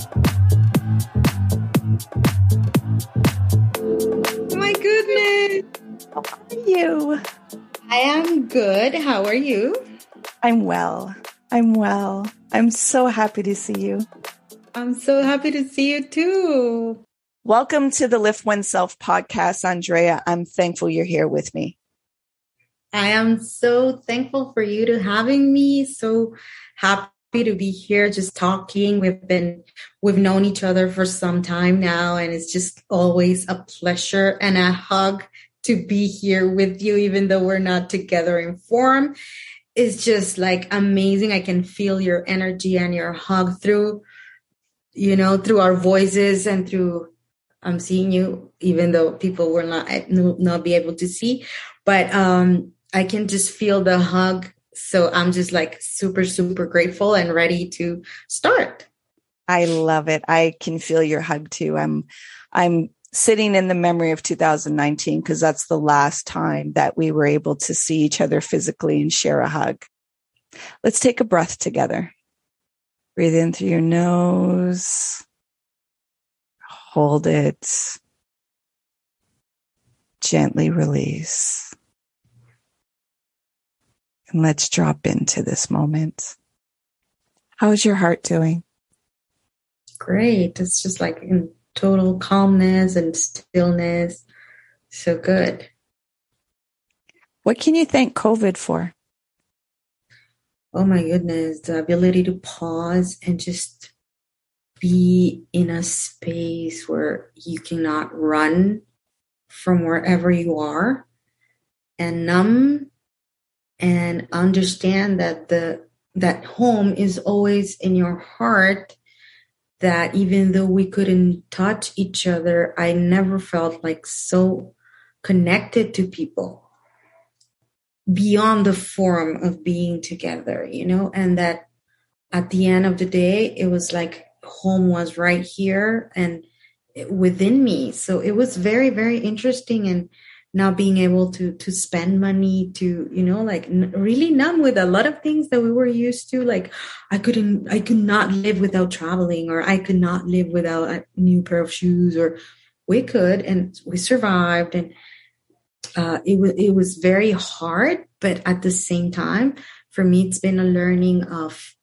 Oh my goodness. How are you? I am good. How are you? I'm well. I'm well. I'm so happy to see you. I'm so happy to see you too. Welcome to the Lift Oneself podcast, Andrea. I'm thankful you're here with me. I am so thankful for you to having me. So happy to be here just talking. We've been we've known each other for some time now and it's just always a pleasure and a hug to be here with you even though we're not together in form. It's just like amazing. I can feel your energy and your hug through you know through our voices and through I'm seeing you, even though people will not not be able to see. But um, I can just feel the hug. So I'm just like super, super grateful and ready to start. I love it. I can feel your hug too. I'm, I'm sitting in the memory of 2019 because that's the last time that we were able to see each other physically and share a hug. Let's take a breath together. Breathe in through your nose hold it, gently release. And let's drop into this moment. How's your heart doing? Great. It's just like in total calmness and stillness. So good. What can you thank COVID for? Oh my goodness, the ability to pause and just be in a space where you cannot run from wherever you are and numb and understand that the that home is always in your heart that even though we couldn't touch each other i never felt like so connected to people beyond the form of being together you know and that at the end of the day it was like home was right here and within me. So it was very, very interesting and not being able to to spend money to you know like n- really numb with a lot of things that we were used to like i couldn't i could not live without traveling or i could not live without a new pair of shoes or we could and we survived and uh, it was it was very hard but at the same time for me it's been a learning of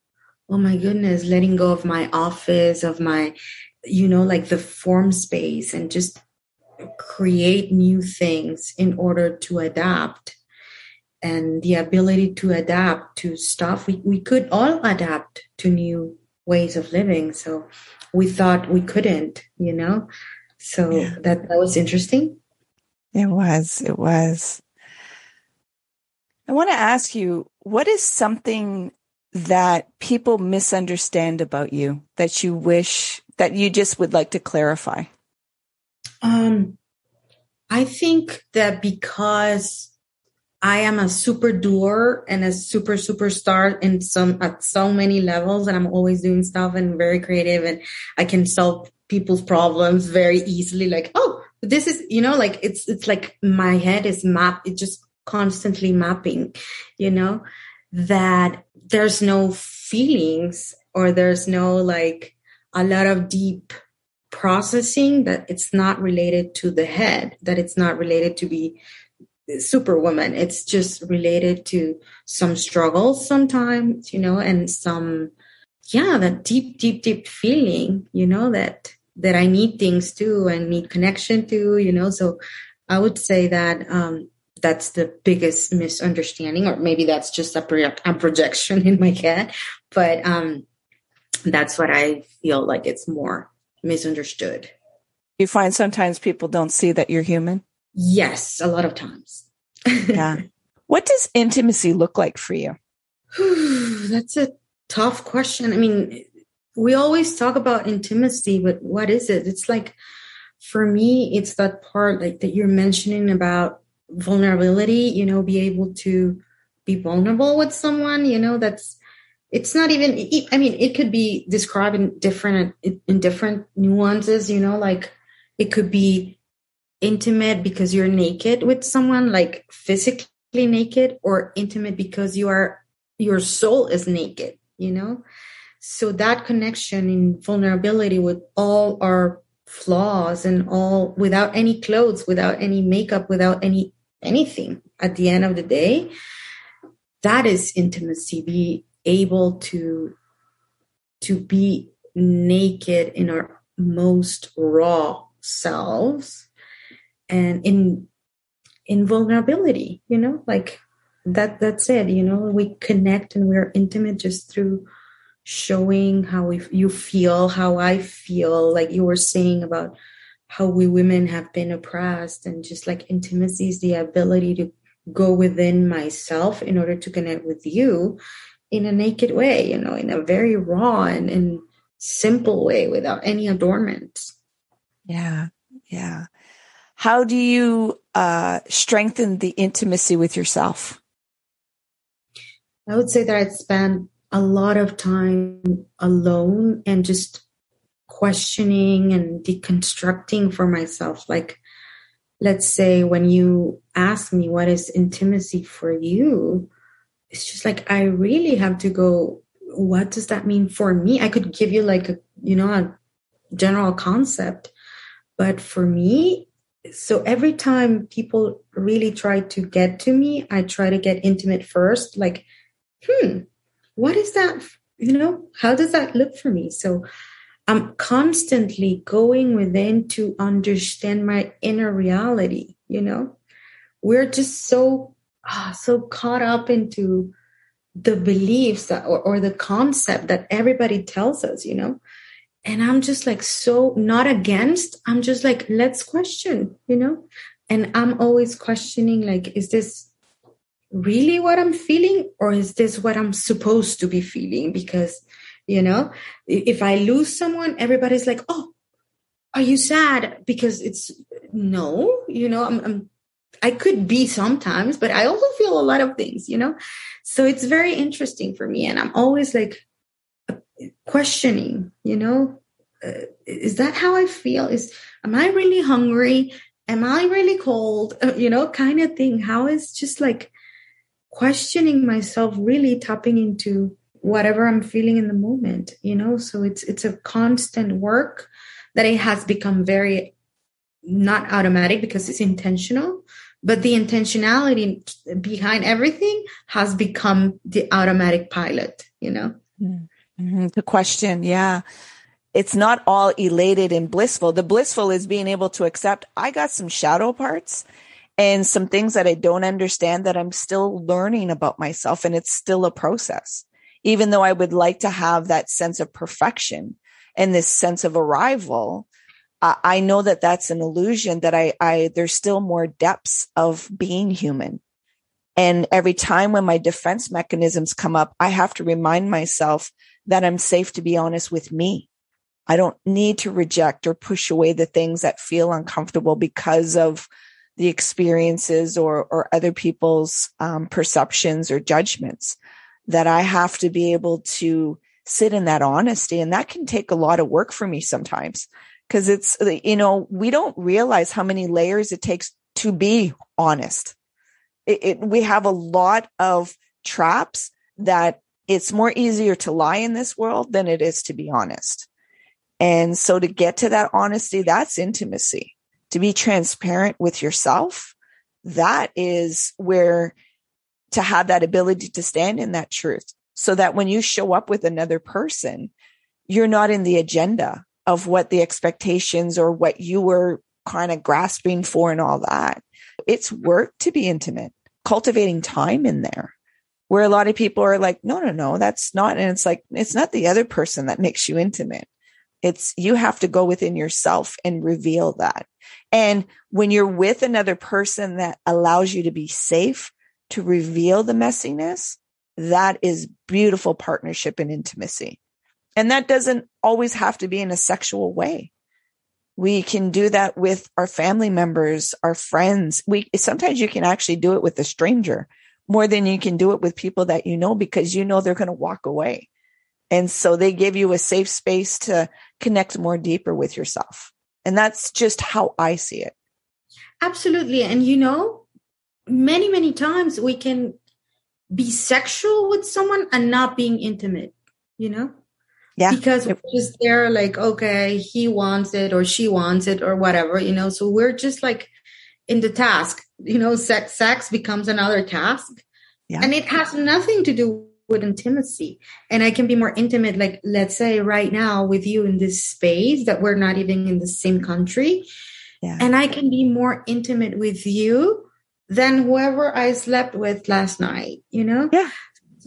oh my goodness, letting go of my office, of my, you know, like the form space and just create new things in order to adapt and the ability to adapt to stuff. We, we could all adapt to new ways of living. So we thought we couldn't, you know? So yeah. that, that was interesting. It was. It was. I want to ask you, what is something that people misunderstand about you that you wish that you just would like to clarify? Um, I think that because I am a super doer and a super superstar in some at so many levels, and I'm always doing stuff and very creative, and I can solve people's problems very easily. Like, oh, this is you know, like it's it's like my head is map. It's just constantly mapping, you know, that there's no feelings or there's no like a lot of deep processing that it's not related to the head that it's not related to be superwoman. It's just related to some struggles sometimes you know and some yeah that deep deep deep feeling you know that that i need things too and need connection to you know. So i would say that um that's the biggest misunderstanding or maybe that's just a, pro- a projection in my head. But um that's what i feel like it's more misunderstood. You find sometimes people don't see that you're human? Yes a lot of times. Yeah. What does intimacy look like for you? That's a tough question. I mean we always talk about intimacy but what is it? It's like for me it's that part like that you're mentioning about vulnerability you know be able to be vulnerable with someone you know that's it's not even i mean it could be described in different in different nuances you know like it could be intimate because you're naked with someone like physically naked or intimate because you are your soul is naked you know? So that connection in vulnerability with all our flaws and all without any clothes without any makeup without any anything at the end of the day that is intimacy. Be able to to be naked in our most raw selves and in in vulnerability you know like that that's it you know we connect and we're intimate just through showing how we, you feel how i feel like you were saying about how we women have been oppressed and just like intimacy is the ability to go within myself in order to connect with you in a naked way you know in a very raw and, and simple way without any adornments yeah yeah. How do you uh, strengthen the intimacy with yourself? I would say that I'd spend a lot of time alone and just questioning and deconstructing for myself. Like, let's say when you ask me what is intimacy for you, it's just like I really have to go, what does that mean for me? I could give you like a, you know, a general concept, but for me, so every time people really try to get to me, I try to get intimate first. Like, hmm, what is that? You know, how does that look for me? So I'm constantly going within to understand my inner reality, you know? We're just so ah, so caught up into the beliefs that, or, or the concept that everybody tells us, you know? And I'm just like so not against, I'm just like, let's question, you know? And I'm always questioning, like, is this really what I'm feeling or is this what I'm supposed to be feeling? Because, you know, if I lose someone, everybody's like, oh, are you sad? Because it's no, you know, I'm, I'm I could be sometimes, but I also feel a lot of things, you know? So it's very interesting for me. And I'm always like questioning, you know, uh, is that how I feel? Is, am I really hungry? Am I really cold? Uh, you know, kind of thing. How is just like questioning myself really tapping into whatever i'm feeling in the moment you know so it's it's a constant work that it has become very not automatic because it's intentional but the intentionality behind everything has become the automatic pilot you know mm-hmm. the question yeah it's not all elated and blissful the blissful is being able to accept i got some shadow parts and some things that I don't understand that I'm still learning about myself. And it's still a process, even though I would like to have that sense of perfection and this sense of arrival. I know that that's an illusion that I, I, there's still more depths of being human. And every time when my defense mechanisms come up, I have to remind myself that I'm safe to be honest with me. I don't need to reject or push away the things that feel uncomfortable because of the experiences or, or other people's um, perceptions or judgments that I have to be able to sit in that honesty. And that can take a lot of work for me sometimes because it's, uh, you know, we don't realize how many layers it takes to be honest. It, it, we have a lot of traps that it's more easier to lie in this world than it is to be honest. And so to get to that honesty, that's intimacy to be transparent with yourself, that is where to have that ability to stand in that truth so that when you show up with another person, you're not in the agenda of what the expectations or what you were kind of grasping for and all that. It's work to be intimate, cultivating time in there where a lot of people are like, no, no, no, that's not. And it's like, it's not the other person that makes you intimate. It's you have to go within yourself and reveal that. And when you're with another person that allows you to be safe to reveal the messiness, that is beautiful partnership and intimacy. And that doesn't always have to be in a sexual way. We can do that with our family members, our friends. We sometimes you can actually do it with a stranger more than you can do it with people that you know because you know they're going to walk away. And so they give you a safe space to connect more deeper with yourself. And that's just how I see it. Absolutely. And you know, many, many times we can be sexual with someone and not being intimate, you know? Yeah. Because we're just there, like, okay, he wants it or she wants it or whatever, you know. So we're just like in the task, you know, sex sex becomes another task. Yeah. And it has nothing to do with intimacy. And I can be more intimate, like let's say right now with you in this space that we're not even in the same country. Yeah. And I can be more intimate with you than whoever I slept with last night, you know? Yeah.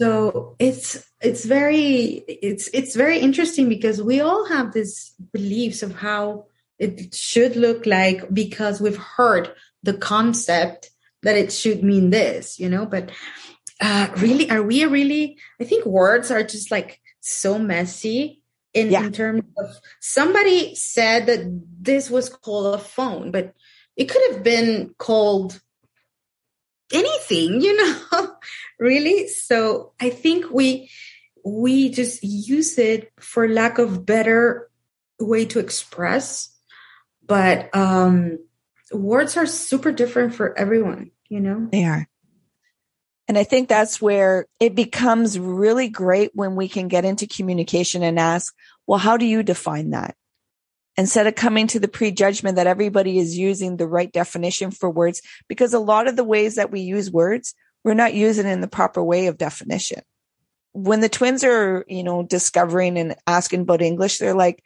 So it's it's very it's it's very interesting because we all have these beliefs of how it should look like because we've heard the concept that it should mean this, you know, but uh really are we really I think words are just like so messy in, yeah. in terms of somebody said that this was called a phone, but it could have been called anything, you know, really. So I think we we just use it for lack of better way to express. But um words are super different for everyone, you know? They are. And I think that's where it becomes really great when we can get into communication and ask, well, how do you define that? instead of coming to the prejudgment that everybody is using the right definition for words, because a lot of the ways that we use words, we're not using in the proper way of definition. When the twins are, you know, discovering and asking about English, they're like,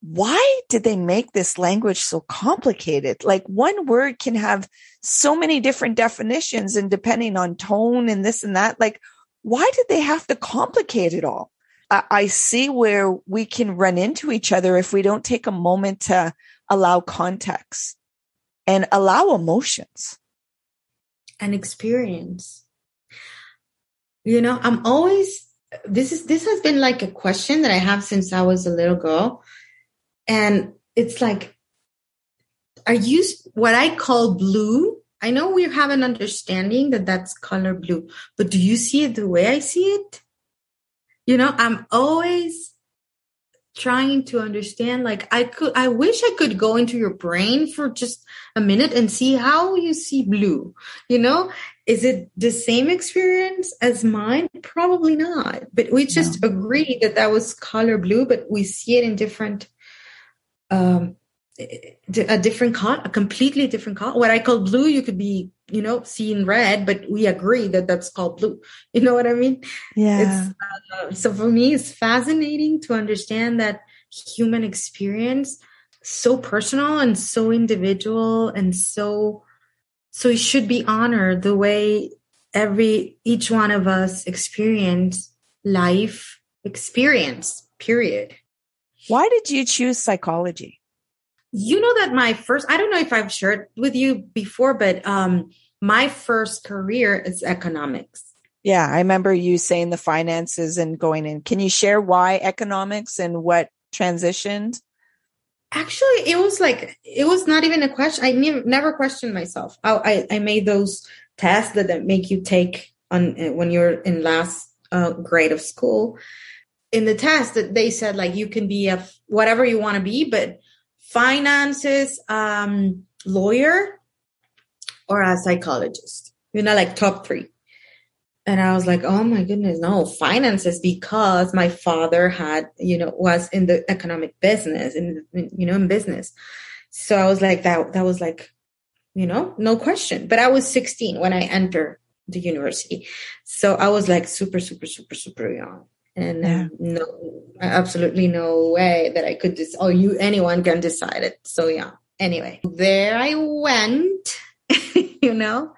why did they make this language so complicated? Like one word can have so many different definitions and depending on tone and this and that, like, why did they have to complicate it all? I see where we can run into each other if we don't take a moment to allow context and allow emotions and experience. You know, I'm always this is this has been like a question that I have since I was a little girl. And it's like, are you what I call blue? I know we have an understanding that that's color blue, but do you see it the way I see it? you know i'm always trying to understand like i could i wish i could go into your brain for just a minute and see how you see blue you know is it the same experience as mine probably not but we just no. agree that that was color blue but we see it in different um a different color a completely different color what i call blue you could be you know, seeing red, but we agree that that's called blue. You know what I mean? Yeah. Uh, so for me, it's fascinating to understand that human experience so personal and so individual and so so it should be honored the way every each one of us experience life experience period why did you choose psychology you know that my first, I don't know if I've shared with you before, but um, my first career is economics. Yeah, I remember you saying the finances and going in. Can you share why economics and what transitioned? Actually, it was like it was not even a question. I never never questioned myself. I I, I made those tests that, that make you take on uh, when you're in last uh, grade of school. In the test, that they said like you can be a whatever you want to be, but finances, um, lawyer, or a psychologist. You know, like top three. And I was like, oh my goodness, no, finances because my father had, you know, was in the economic business, in, you know, in business. So I was like, that, that was like, you know, no question. But I was 16 when I entered the university. So I was like super, super, super, super young and yeah. um, no absolutely no way that i could just oh you anyone can decide it. So yeah. Anyway there i went you know?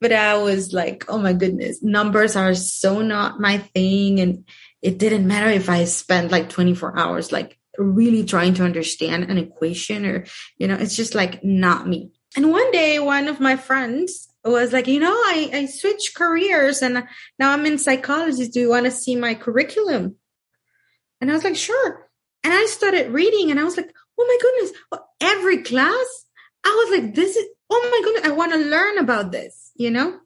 But i was like oh my goodness numbers are so not my thing. And it didn't matter if i spent like 24 hours like really trying to understand an equation or you know it's just like not me. And one day one of my friends was like, you know, I, I switched careers and now I'm in psychology. Do you want to see my curriculum? And I was like, sure. And I started reading and I was like, oh my goodness, every class, I was like, this is, oh my goodness, I want to learn about this, you know?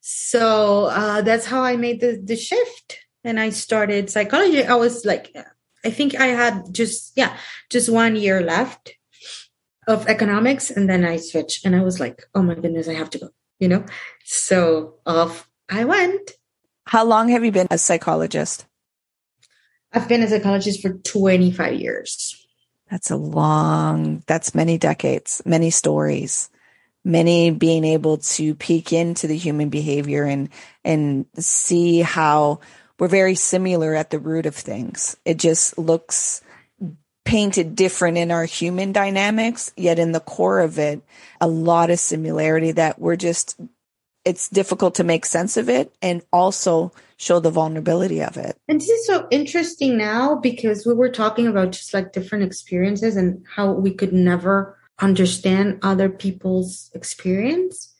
So uh, that's how I made the, the shift. And I started psychology. I was like, I think I had just, yeah, just one year left of economics. And then I switched and I was like, oh my goodness, I have to go you know? So off I went. How long have you been a psychologist? I've been a psychologist for 25 years. That's a long, that's many decades, many stories, many being able to peek into the human behavior and, and see how we're very similar at the root of things. It just looks painted different in our human dynamics, yet in the core of it, a lot of similarity that we're just, it's difficult to make sense of it and also show the vulnerability of it. And this is so interesting now because we were talking about just like different experiences and how we could never understand other people's experience.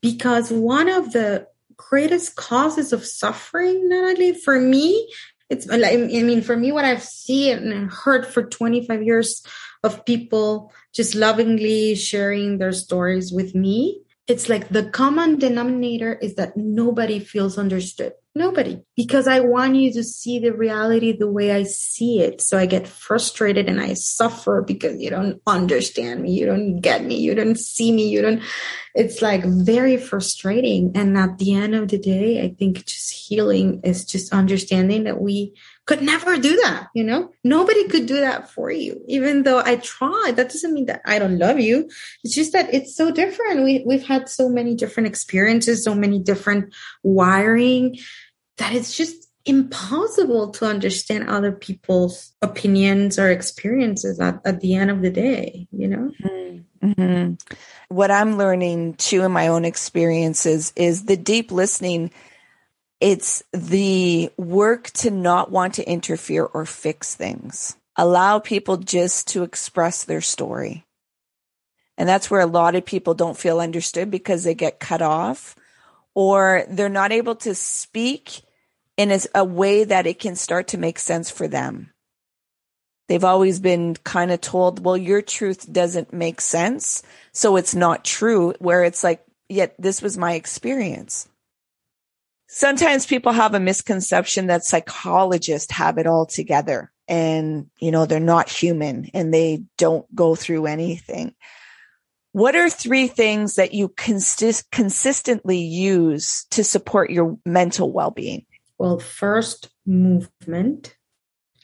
Because one of the greatest causes of suffering, only for me, it's I mean, for me, what I've seen and heard for 25 years of people just lovingly sharing their stories with me, it's like the common denominator is that nobody feels understood. Nobody. Because I want you to see the reality the way I see it. So I get frustrated and I suffer because you don't understand me. You don't get me. You don't see me. You don't. It's like very frustrating. And at the end of the day, I think just healing is just understanding that we could never do that. You know, nobody could do that for you. Even though I tried, that doesn't mean that I don't love you. It's just that it's so different. We, we've had so many different experiences, so many different wiring that it's just impossible to understand other people's opinions or experiences at, at the end of the day, you know? Mm-hmm. What I'm learning too in my own experiences is the deep listening. It's the work to not want to interfere or fix things. Allow people just to express their story. And that's where a lot of people don't feel understood because they get cut off or they're not able to speak in a, way that it can start to make sense for them. They've always been kind of told, well, your truth doesn't make sense. So it's not true, where it's like, yet this was my experience. Sometimes people have a misconception that psychologists have it all together and, you know, they're not human and they don't go through anything. What are three things that you consist- consistently use to support your mental well being? Well, first, movement.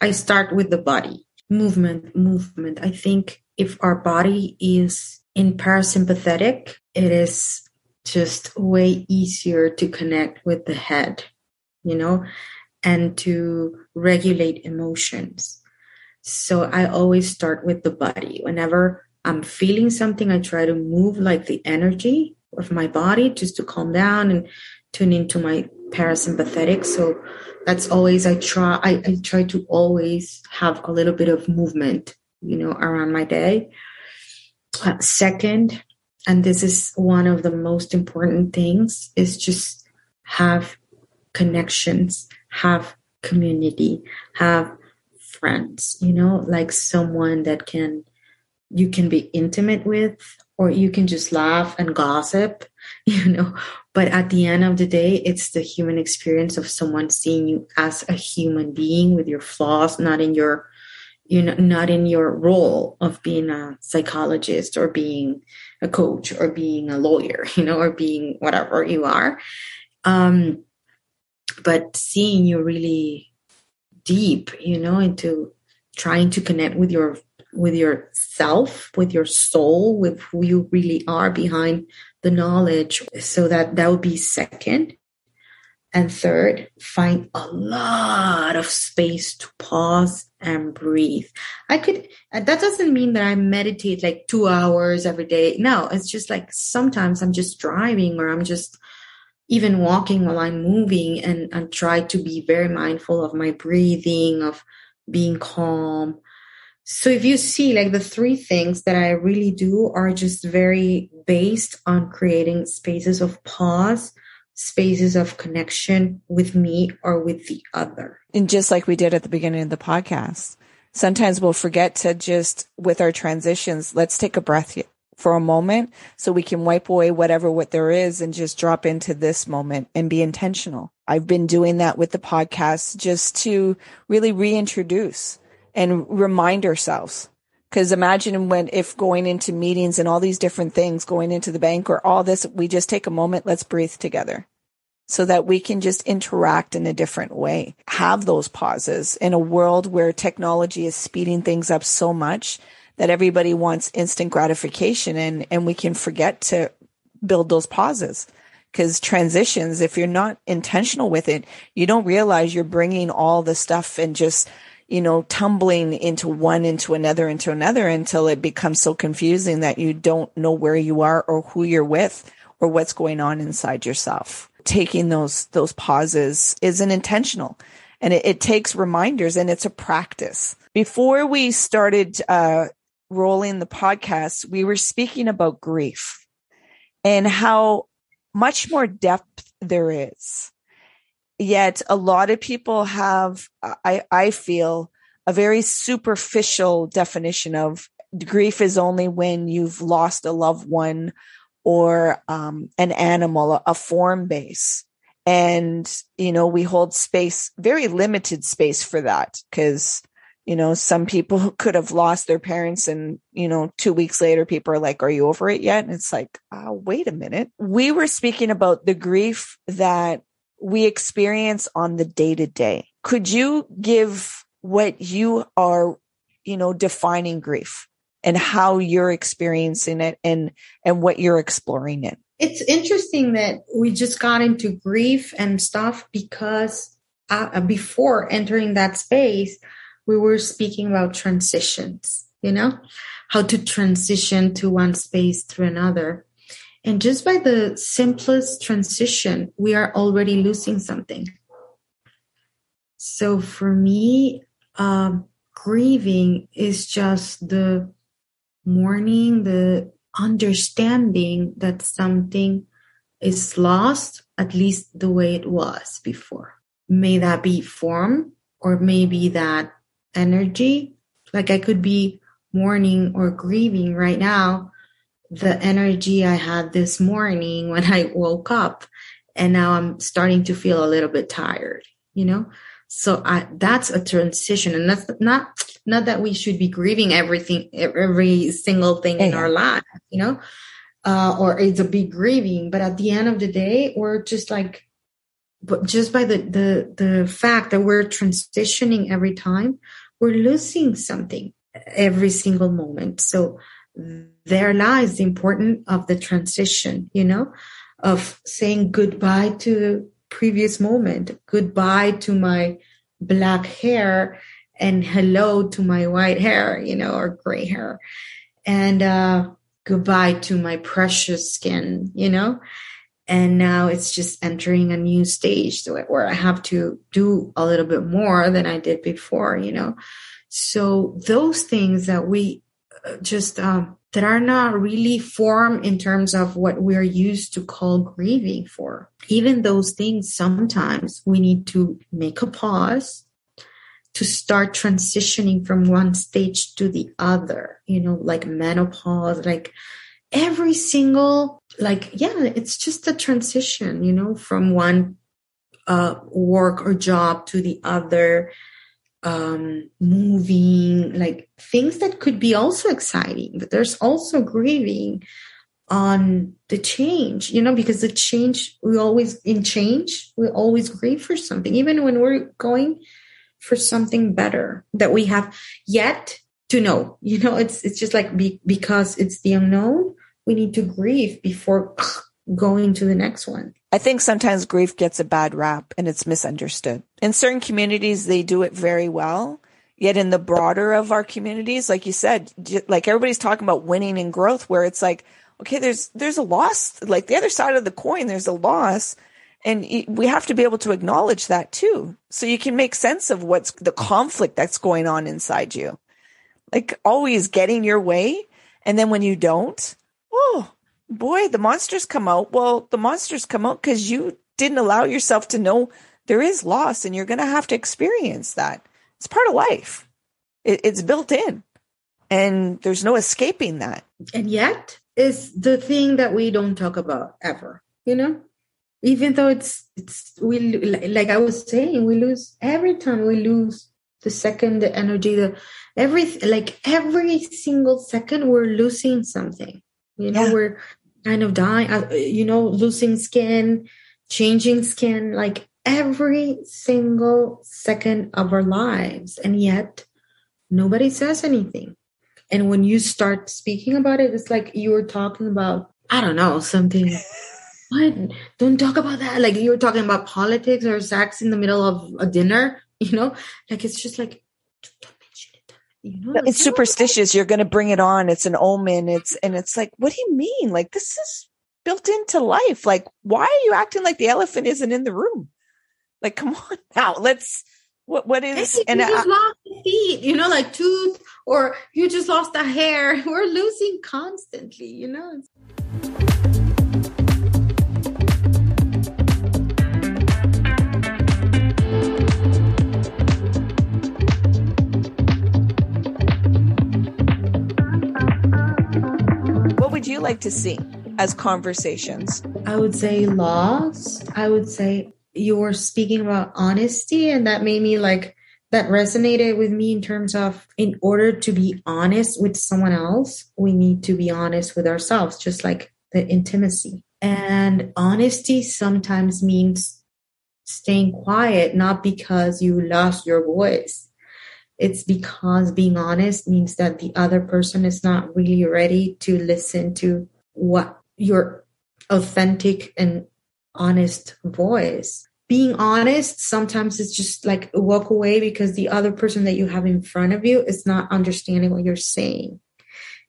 I start with the body. Movement, movement. I think if our body is in parasympathetic, it is just way easier to connect with the head, you know, and to regulate emotions. So I always start with the body. Whenever I'm feeling something, I try to move like the energy of my body just to calm down and tune into my parasympathetic. So that's always I try I, I try to always have a little bit of movement, you know, around my day. Uh, second, and this is one of the most important things, is just have connections, have community, have friends, you know, like someone that can you can be intimate with or you can just laugh and gossip, you know. But at the end of the day, it's the human experience of someone seeing you as a human being with your flaws, not in your, you know, not in your role of being a psychologist or being a coach or being a lawyer, you know, or being whatever you are. Um, but seeing you really deep, you know, into trying to connect with your with yourself, with your soul, with who you really are behind the knowledge. So that that would be second. And third, find a lot of space to pause and breathe. I could, that doesn't mean that I meditate like two hours every day. No, it's just like sometimes I'm just driving or I'm just even walking while I'm moving and, and try to be very mindful of my breathing, of being calm, so if you see like the three things that I really do are just very based on creating spaces of pause, spaces of connection with me or with the other. And just like we did at the beginning of the podcast, sometimes we'll forget to just with our transitions, let's take a breath for a moment so we can wipe away whatever what there is and just drop into this moment and be intentional. I've been doing that with the podcast just to really reintroduce and remind ourselves. Because imagine when, if going into meetings and all these different things, going into the bank or all this, we just take a moment, let's breathe together. so that we can just interact in a different way. Have those pauses in a world where technology is speeding things up so much that everybody wants instant gratification and, and we can forget to build those pauses because transitions, if you're not intentional with it, you don't realize you're bringing all the stuff and just, you know, tumbling into one, into another, into another until it becomes so confusing that you don't know where you are or who you're with or what's going on inside yourself. Taking those, those pauses isn't intentional and it, it takes reminders and it's a practice. Before we started, uh, rolling the podcast, we were speaking about grief and how much more depth there is. Yet a lot of people have, I, I feel, a very superficial definition of grief is only when you've lost a loved one or um, an animal, a form base. And, you know, we hold space, very limited space for that because you know, some people could have lost their parents and, you know, two weeks later, people are like, are you over it yet? And it's like, oh, wait a minute. We were speaking about the grief that we experience on the day to day. Could you give what you are, you know, defining grief and how you're experiencing it and, and what you're exploring it? It's interesting that we just got into grief and stuff because uh, before entering that space, we were speaking about transitions, you know, how to transition to one space to another. And just by the simplest transition, we are already losing something. So for me, um, grieving is just the mourning, the understanding that something is lost, at least the way it was before. May that be form, or maybe that energy. Like I could be mourning or grieving right now the energy I had this morning when I woke up. And now I'm starting to feel a little bit tired, you know? So I, that's a transition. And that's not, not that we should be grieving everything, every single thing in our life, you know? Uh, or it's a big grieving, but at the end of the day, we're just like, but just by the, the, the fact that we're transitioning every time, we're losing something every single moment. So there lies the importance of the transition, you know, of saying goodbye to the previous moment, goodbye to my black hair and hello to my white hair, you know, or gray hair. And uh, goodbye to my precious skin, you know. And now it's just entering a new stage where I have to do a little bit more than I did before, you know. So those things that we just um, that are not really formed in terms of what we're used to call grieving for. Even those things, sometimes we need to make a pause to start transitioning from one stage to the other, you know, like menopause, like every single like yeah it's just a transition you know from one uh work or job to the other um moving like things that could be also exciting but there's also grieving on the change you know because the change we always in change we always grieve for something even when we're going for something better that we have yet to know you know it's it's just like be, because it's the unknown we need to grieve before going to the next one. I think sometimes grief gets a bad rap and it's misunderstood. In certain communities, they do it very well. Yet in the broader of our communities, like you said, like everybody's talking about winning and growth where it's like, okay, there's, there's a loss, like the other side of the coin, there's a loss. And we have to be able to acknowledge that too. So you can make sense of what's the conflict that's going on inside you. Like always getting your way. And then when you don't, oh boy, the monsters come out. Well, the monsters come out because you didn't allow yourself to know there is loss and you're going to have to experience that. It's part of life. It, it's built in and there's no escaping that. And yet is the thing that we don't talk about ever, you know? Even though it's, it's, we, like I was saying, we lose every time we lose the second, the energy, the every, like every single second we're losing something you know, yeah. we're kind of dying, uh, you know, losing skin, changing skin like every single second of our lives. And yet nobody says anything. And when you start speaking about it, it's like you were talking about, I don't know, something. what? Don't talk about that. Like you were talking about politics or sex in the middle of a dinner, you know? Like it's just like, don't. You know, it's superstitious. You're going to bring it on. It's an omen. It's, and it's like, what do you mean? Like this is built into life. Like, why are you acting like the elephant isn't in the room? Like, come on now, let's, what, what is, and you just I, lost a feet, you know, like tooth, or you just lost a hair. We're losing constantly, you know. What you like to see as conversations? I would say laws. I would say you were speaking about honesty and that made me like that resonated with me in terms of in order to be honest with someone else we need to be honest with ourselves just like the intimacy and honesty sometimes means staying quiet not because you lost your voice it's because being honest means that the other person is not really ready to listen to what your authentic and honest voice. Being honest, sometimes it's just like walk away because the other person that you have in front of you is not understanding what you're saying.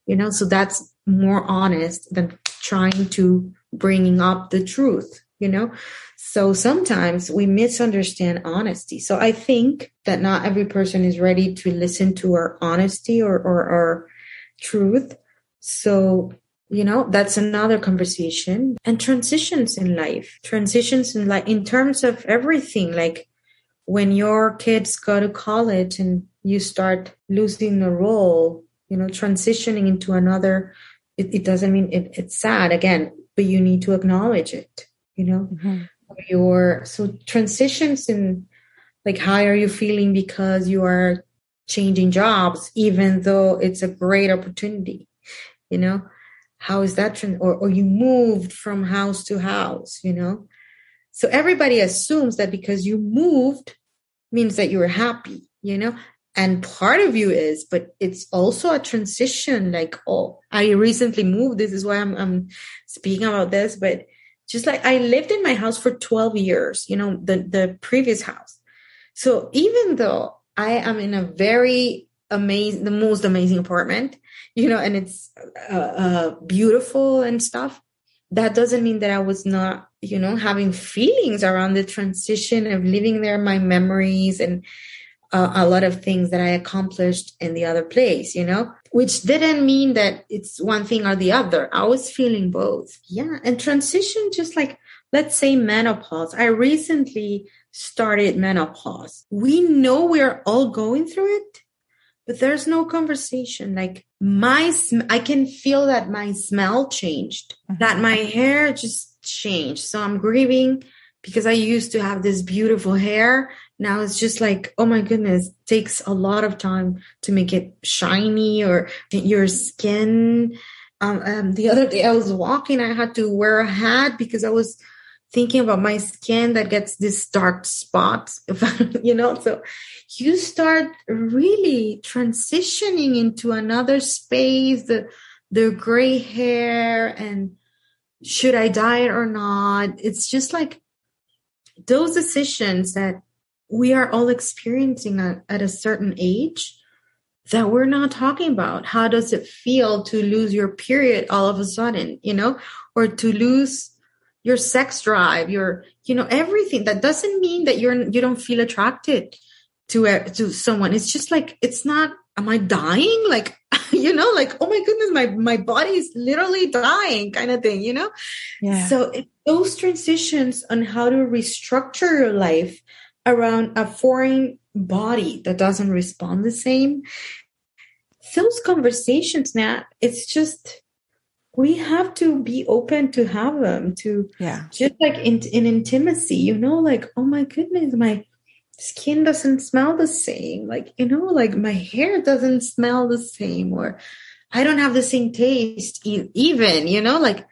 You know, so that's more honest than trying to bringing up the truth, you know? So sometimes we misunderstand honesty. So I think that not every person is ready to listen to our honesty or, or our truth. So you know that's another conversation and transitions in life transitions in like in terms of everything like when your kids go to college and you start losing a role you know transitioning into another it, it doesn't mean it, it's sad again but you need to acknowledge it you know? Mm-hmm. your so transitions in like how are you feeling because you are changing jobs even though it's a great opportunity you know? How is that trans- or, or you moved from house to house you know? So everybody assumes that because you moved means that you were happy you know? And part of you is but it's also a transition like oh i recently moved this is why i'm, I'm speaking about this but just like i lived in my house for 12 years you know the the previous house so even though i am in a very amazing the most amazing apartment you know, and it's uh, uh, beautiful and stuff. That doesn't mean that I was not, you know, having feelings around the transition of living there, my memories and uh, a lot of things that I accomplished in the other place, you know, which didn't mean that it's one thing or the other. I was feeling both. Yeah. And transition, just like, let's say menopause. I recently started menopause. We know we're all going through it, but there's no conversation. Like my sm- i can feel that my smell changed mm-hmm. that my hair just changed so i'm grieving because i used to have this beautiful hair now it's just like oh my goodness takes a lot of time to make it shiny or your skin. Um, um, the other day i was walking i had to wear a hat because i was thinking about my skin that gets these dark spots you know? So you start really transitioning into another space the the gray hair and should i dye it or not? It's just like those decisions that we are all experiencing at, at a certain age that we're not talking about how does it feel to lose your period all of a sudden you know or to lose your sex drive, your, you know, everything. That doesn't mean that you're, you don't feel attracted to, uh, to someone. It's just like, it's not, am I dying? Like, you know, like, oh my goodness, my, my body is literally dying kind of thing, you know? Yeah. So it, those transitions on how to restructure your life around a foreign body that doesn't respond the same. Those conversations now it's just we have to be open to have them to yeah. just like in, in intimacy you know like oh my goodness my skin doesn't smell the same. Like you know like my hair doesn't smell the same or i don't have the same taste even you know like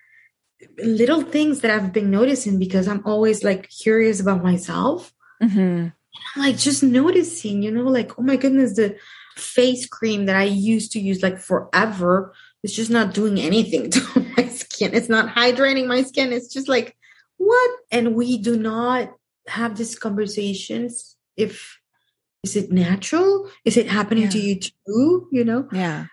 little things that I've been noticing because I'm always like curious about myself. Mm-hmm. I'm like just noticing, you know, like, oh my goodness, the face cream that I used to use like forever is just not doing anything to my skin. It's not hydrating my skin. It's just like, what? And we do not have these conversations if is it natural? Is it happening yeah. to you too? You know? Yeah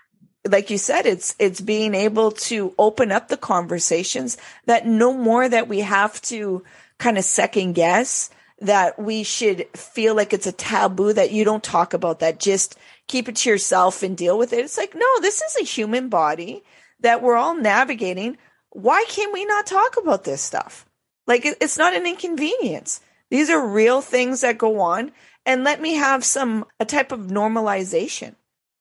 like you said, it's, it's being able to open up the conversations that no more that we have to kind of second guess that we should feel like it's a taboo that you don't talk about that. Just keep it to yourself and deal with it. It's like, no, this is a human body that we're all navigating. Why can't we not talk about this stuff? Like it's not an inconvenience. These are real things that go on and let me have some, a type of normalization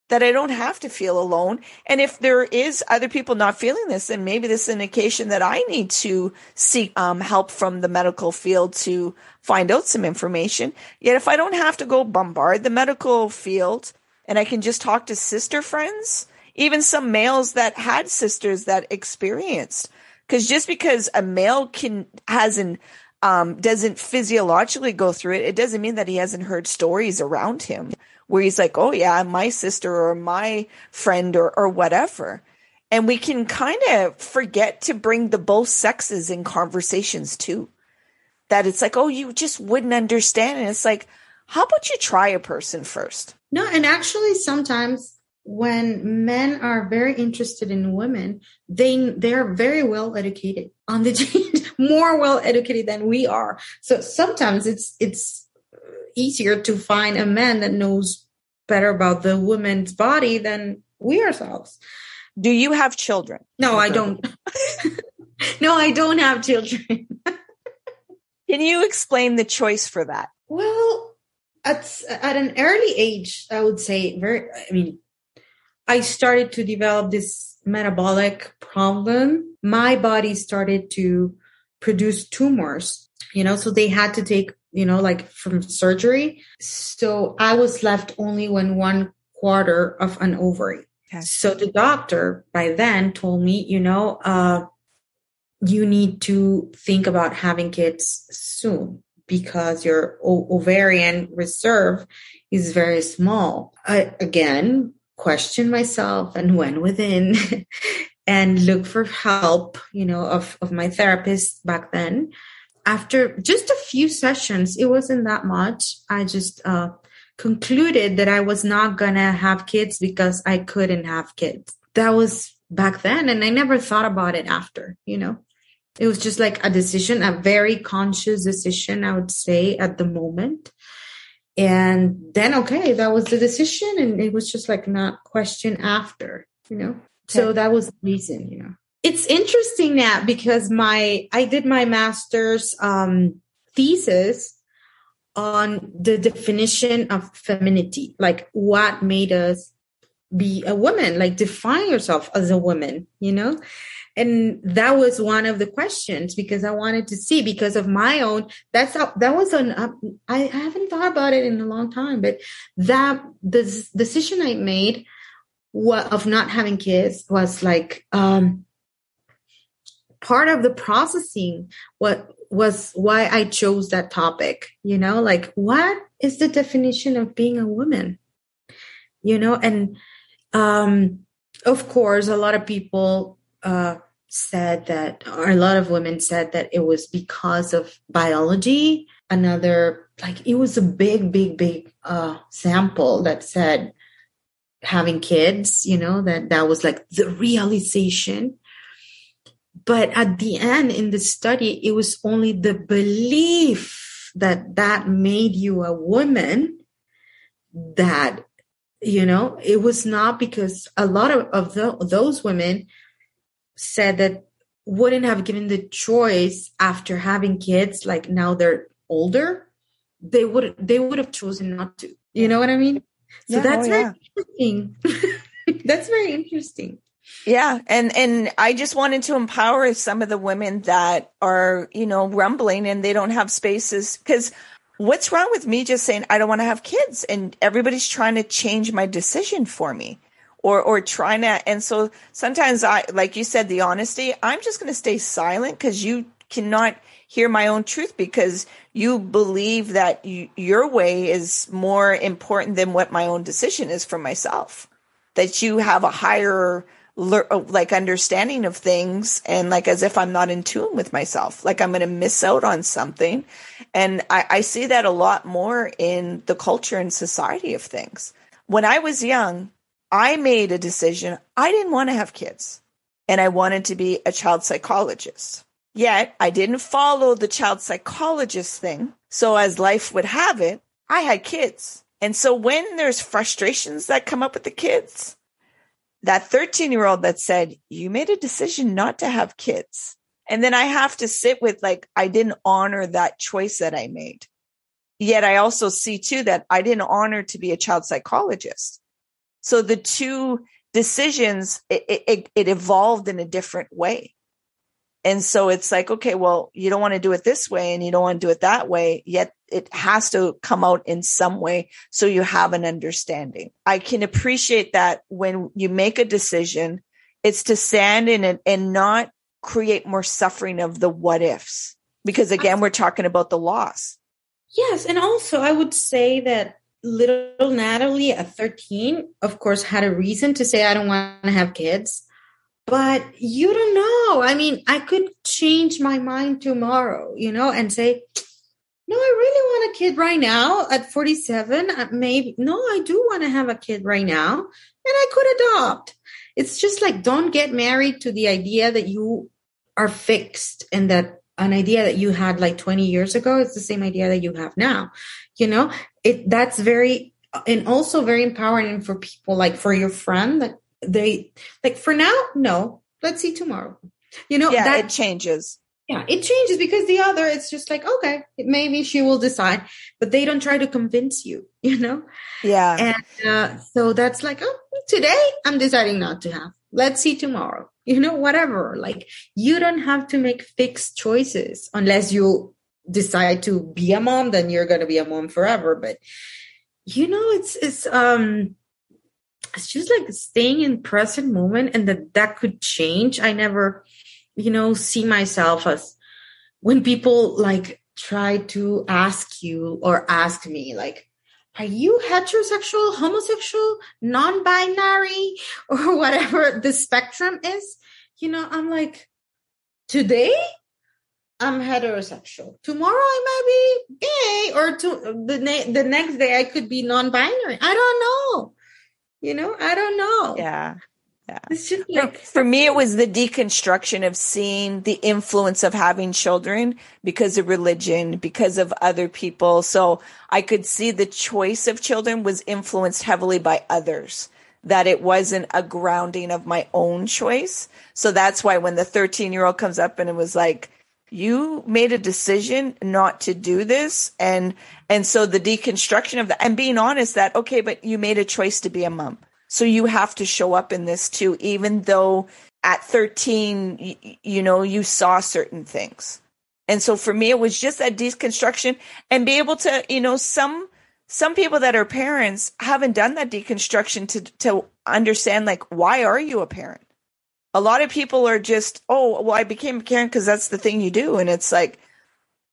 that I don't have to feel alone. And if there is other people not feeling this, then maybe this is an indication that I need to seek um, help from the medical field to find out some information. Yet if I don't have to go bombard the medical field and I can just talk to sister friends, even some males that had sisters that experienced, because just because a male can hasn't um, doesn't physiologically go through it, it doesn't mean that he hasn't heard stories around him where he's like, oh yeah, my sister or my friend or, or whatever. And we can kind of forget to bring the both sexes in conversations too. That it's like, oh, you just wouldn't understand. And it's like, how about you try a person first? No, and actually sometimes when men are very interested in women, they they are very well educated on the gene, more well educated than we are. So sometimes it's it's easier to find a man that knows better about the woman's body than we ourselves. Do you have children? No, I don't. no, I don't have children. Can you explain the choice for that? Well, at at an early age, I would say very I mean, I started to develop this metabolic problem. My body started to produce tumors, you know, so they had to take you know, like from surgery. So I was left only when one quarter of an ovary. Okay. So the doctor by then told me, you know, uh, you need to think about having kids soon because your o- ovarian reserve is very small. I again question myself and went within and look for help, you know, of, of my therapist back then after just a few sessions, it wasn't that much. I just uh, concluded that I was not gonna have kids because I couldn't have kids. That was back then, and I never thought about it after. You know, it was just like a decision, a very conscious decision, I would say, at the moment. And then, okay, that was the decision, and it was just like not question after. You know, so that was the reason. You know it's interesting now because my I did my master's um, thesis on the definition of femininity, like what made us be a woman, like define yourself as a woman, you know? And that was one of the questions because I wanted to see because of my own, that's, how, that was an, uh, I haven't thought about it in a long time, but that the decision I made of not having kids was like, um, part of the processing what was why I chose that topic, you know, like what is the definition of being a woman? You know, and um of course a lot of people uh said that or a lot of women said that it was because of biology. Another like it was a big, big, big uh sample that said having kids, you know, that that was like the realization but at the end in the study, it was only the belief that that made you a woman that, you know, it was not because a lot of, of the, those women said that wouldn't have given the choice after having kids, like now they're older, they would they would have chosen not to. You know what I mean? So yeah, that's oh, very interesting. that's very interesting. Yeah. And, and I just wanted to empower some of the women that are, you know, rumbling and they don't have spaces. Cause what's wrong with me just saying, I don't want to have kids and everybody's trying to change my decision for me. or or trying to and so sometimes i like you said the honesty i'm just going to stay silent because you cannot hear my own truth because you believe that you, your way is more important than what my own decision is for myself that you have a higher Uh, like understanding of things and like as if i'm not in tune with myself. Like i'm going to miss out on something. And I, I see that a lot more in the culture and society of things. When i was young i made a decision. I didn't want to have kids. And i wanted to be a child psychologist. Yet I didn't follow the child psychologist thing. So as life would have it, I had kids. And so when there's frustrations that come up with the kids, that 13 year old that said, you made a decision not to have kids. And then I have to sit with like, I didn't honor that choice that I made. Yet I also see too that I didn't honor to be a child psychologist. So the two decisions, it, it, it evolved in a different way. And so it's like, okay, well, you don't want to do it this way and you don't want to do it that way, yet it has to come out in some way so you have an understanding. I can appreciate that when you make a decision, it's to stand in it and not create more suffering of the what ifs. Because again, we're talking about the loss. Yes. And also, I would say that little Natalie at 13, of course, had a reason to say, I don't want to have kids but you don't know. I mean, I could change my mind tomorrow, you know, and say, no, I really want a kid right now at 47. Uh, maybe, no, I do want to have a kid right now and I could adopt. It's just like, don't get married to the idea that you are fixed and that an idea that you had like 20 years ago is the same idea that you have now. You know, it, that's very, and also very empowering for people like for your friend that they like for now no let's see tomorrow you know yeah that it changes. Yeah it changes because the other it's just like okay maybe she will decide but they don't try to convince you you know? Yeah. And uh, so that's like oh today i'm deciding not to have. Let's see tomorrow. You know whatever. Like you don't have to make fixed choices unless you decide to be a mom then you're going to be a mom forever. But you know it's it's um just like staying in present moment and that that could change. I never you know see myself as when people like try to ask you or ask me like are you heterosexual homosexual non-binary or whatever the spectrum is? You know i'm like today i'm heterosexual. Tomorrow i might be gay or to the, na- the next day i could be non-binary. I don't know you know, I don't know. Yeah. Yeah. It's just like for, for me, it was the deconstruction of seeing the influence of having children because of religion, because of other people. So I could see the choice of children was influenced heavily by others, that it wasn't a grounding of my own choice. So that's why when the 13 year old comes up and it was like, you made a decision not to do this and and so the deconstruction of that and being honest that okay but you made a choice to be a mom. So you have to show up in this too even though at 13 you, you know you saw certain things. And so for me it was just that deconstruction and be able to you know some some people that are parents haven't done that deconstruction to to understand like why are you a parent a lot of people are just, oh, well, I became a Karen because that's the thing you do. And it's like,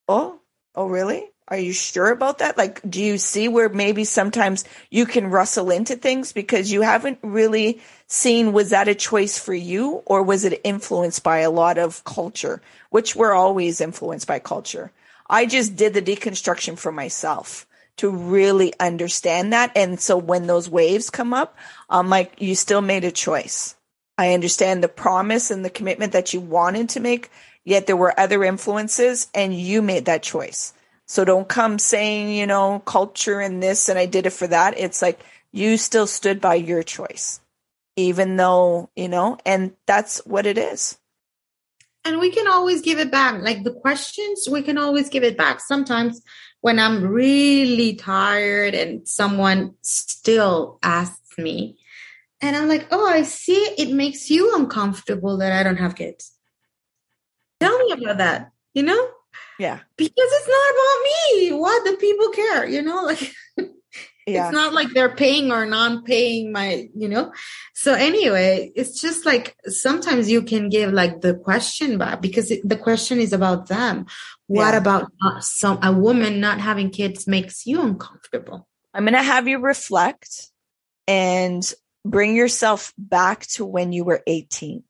oh, oh, really? Are you sure about that? Like, do you see where maybe sometimes you can rustle into things because you haven't really seen was that a choice for you or was it influenced by a lot of culture, which we're always influenced by culture? I just did the deconstruction for myself to really understand that. And so when those waves come up, I'm like, you still made a choice. I understand the promise and the commitment that you wanted to make, yet there were other influences and you made that choice. So don't come saying, you know, culture and this and I did it for that. It's like you still stood by your choice, even though, you know, and that's what it is. And we can always give it back. Like the questions, we can always give it back. Sometimes when I'm really tired and someone still asks me, and I'm like, oh, I see it makes you uncomfortable that I don't have kids. Tell me about that, you know? Yeah. Because it's not about me. What do people care? You know, like yeah. it's not like they're paying or non-paying my you know so anyway it's just like sometimes you can give like the question back because it, the question is about them what yeah. about some a woman not having kids makes you uncomfortable i'm going to have you reflect and bring yourself back to when you were 18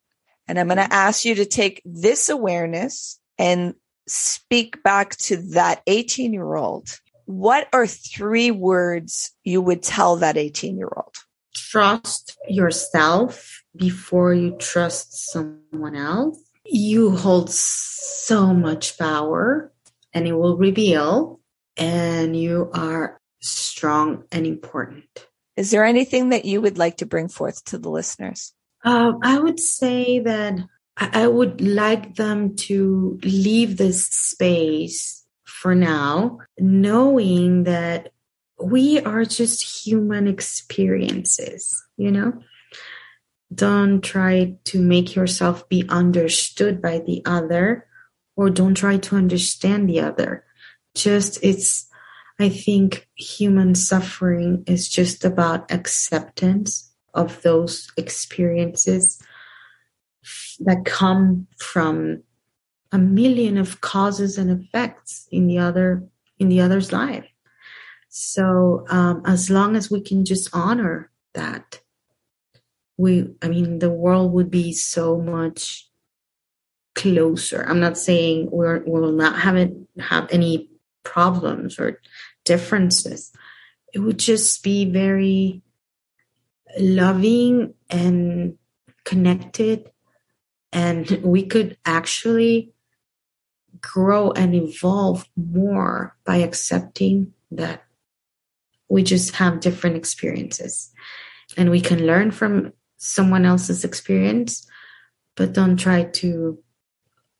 and i'm going to mm-hmm. ask you to take this awareness and speak back to that 18 year old what are three words you would tell that 18 year old? Trust yourself before you trust someone else. You hold so much power and it will reveal, and you are strong and important. Is there anything that you would like to bring forth to the listeners? Um, I would say that I would like them to leave this space for now, knowing that we are just human experiences, you know? Don't try to make yourself be understood by the other or don't try to understand the other. Just it's, I think human suffering is just about acceptance of those experiences that come from a million of causes and effects in the other in the other's life. So um, as long as we can just honor that we i mean the world would be so much closer. I'm not saying we're we will not have it have any problems or differences. It would just be very loving and connected. And we could actually grow and evolve more by accepting that we just have different experiences. And we can learn from someone else's experience but don't try to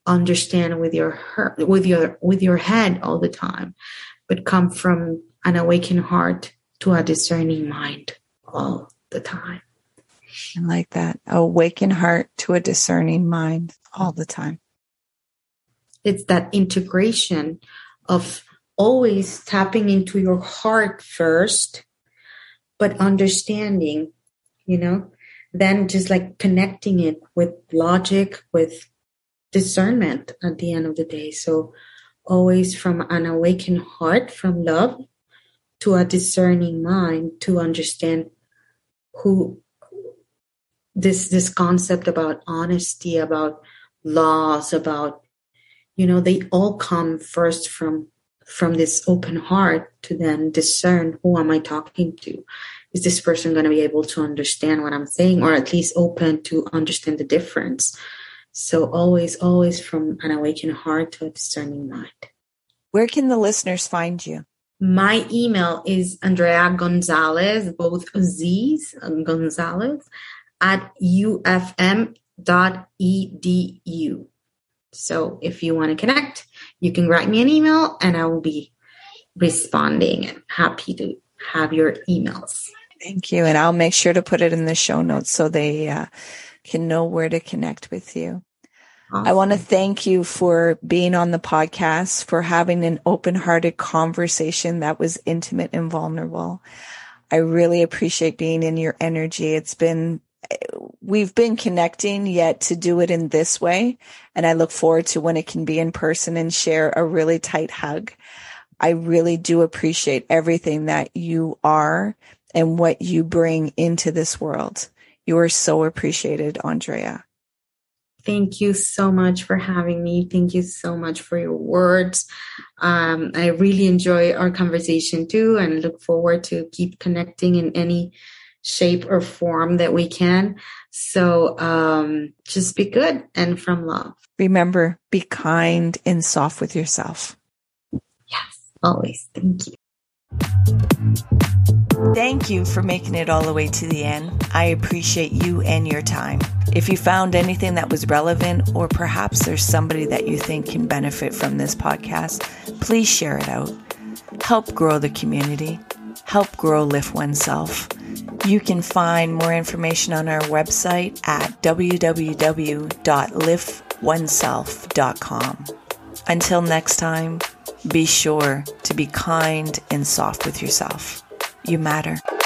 understand with your heart with your with your head all the time but come from an awakened heart to a discerning mind all the time. I like that. Awakened heart to a discerning mind all the time. It's that integration of always tapping into your heart first, but understanding, you know, then just like connecting it with logic, with discernment at the end of the day. So always from an awakened heart, from love to a discerning mind to understand who this this concept about honesty about laws about you know they all come first from from this open heart to then discern who am i talking to? Is this person going to be able to understand what i'm saying or at least open to understand the difference so always always from an awakened heart to a discerning mind where can the listeners find you my email is andrea gonzalez both z's gonzalez at ufm.edu so if you want to connect, you can write me an email and I will be responding and happy to have your emails. Thank you. And I'll make sure to put it in the show notes so they uh, can know where to connect with you. Awesome. I want to thank you for being on the podcast, for having an open hearted conversation that was intimate and vulnerable. I really appreciate being in your energy. It's been we've been connecting yet to do it in this way. And I look forward to when it can be in person and share a really tight hug. I really do appreciate everything that you are and what you bring into this world. You are so appreciated, Andrea. Thank you so much for having me. Thank you so much for your words. Um, I really enjoy our conversation too and look forward to keep connecting in any shape or form that we can. So um, just be good and from love. Remember, be kind and soft with yourself. Yes, always. Thank you. Thank you for making it all the way to the end. I appreciate you and your time. If you found anything that was relevant, or perhaps there's somebody that you think can benefit from this podcast, please share it out. Help grow the community help grow Lift Oneself. You can find more information on our website at www.liftoneself.com. Until next time, be sure to be kind and soft with yourself. You matter.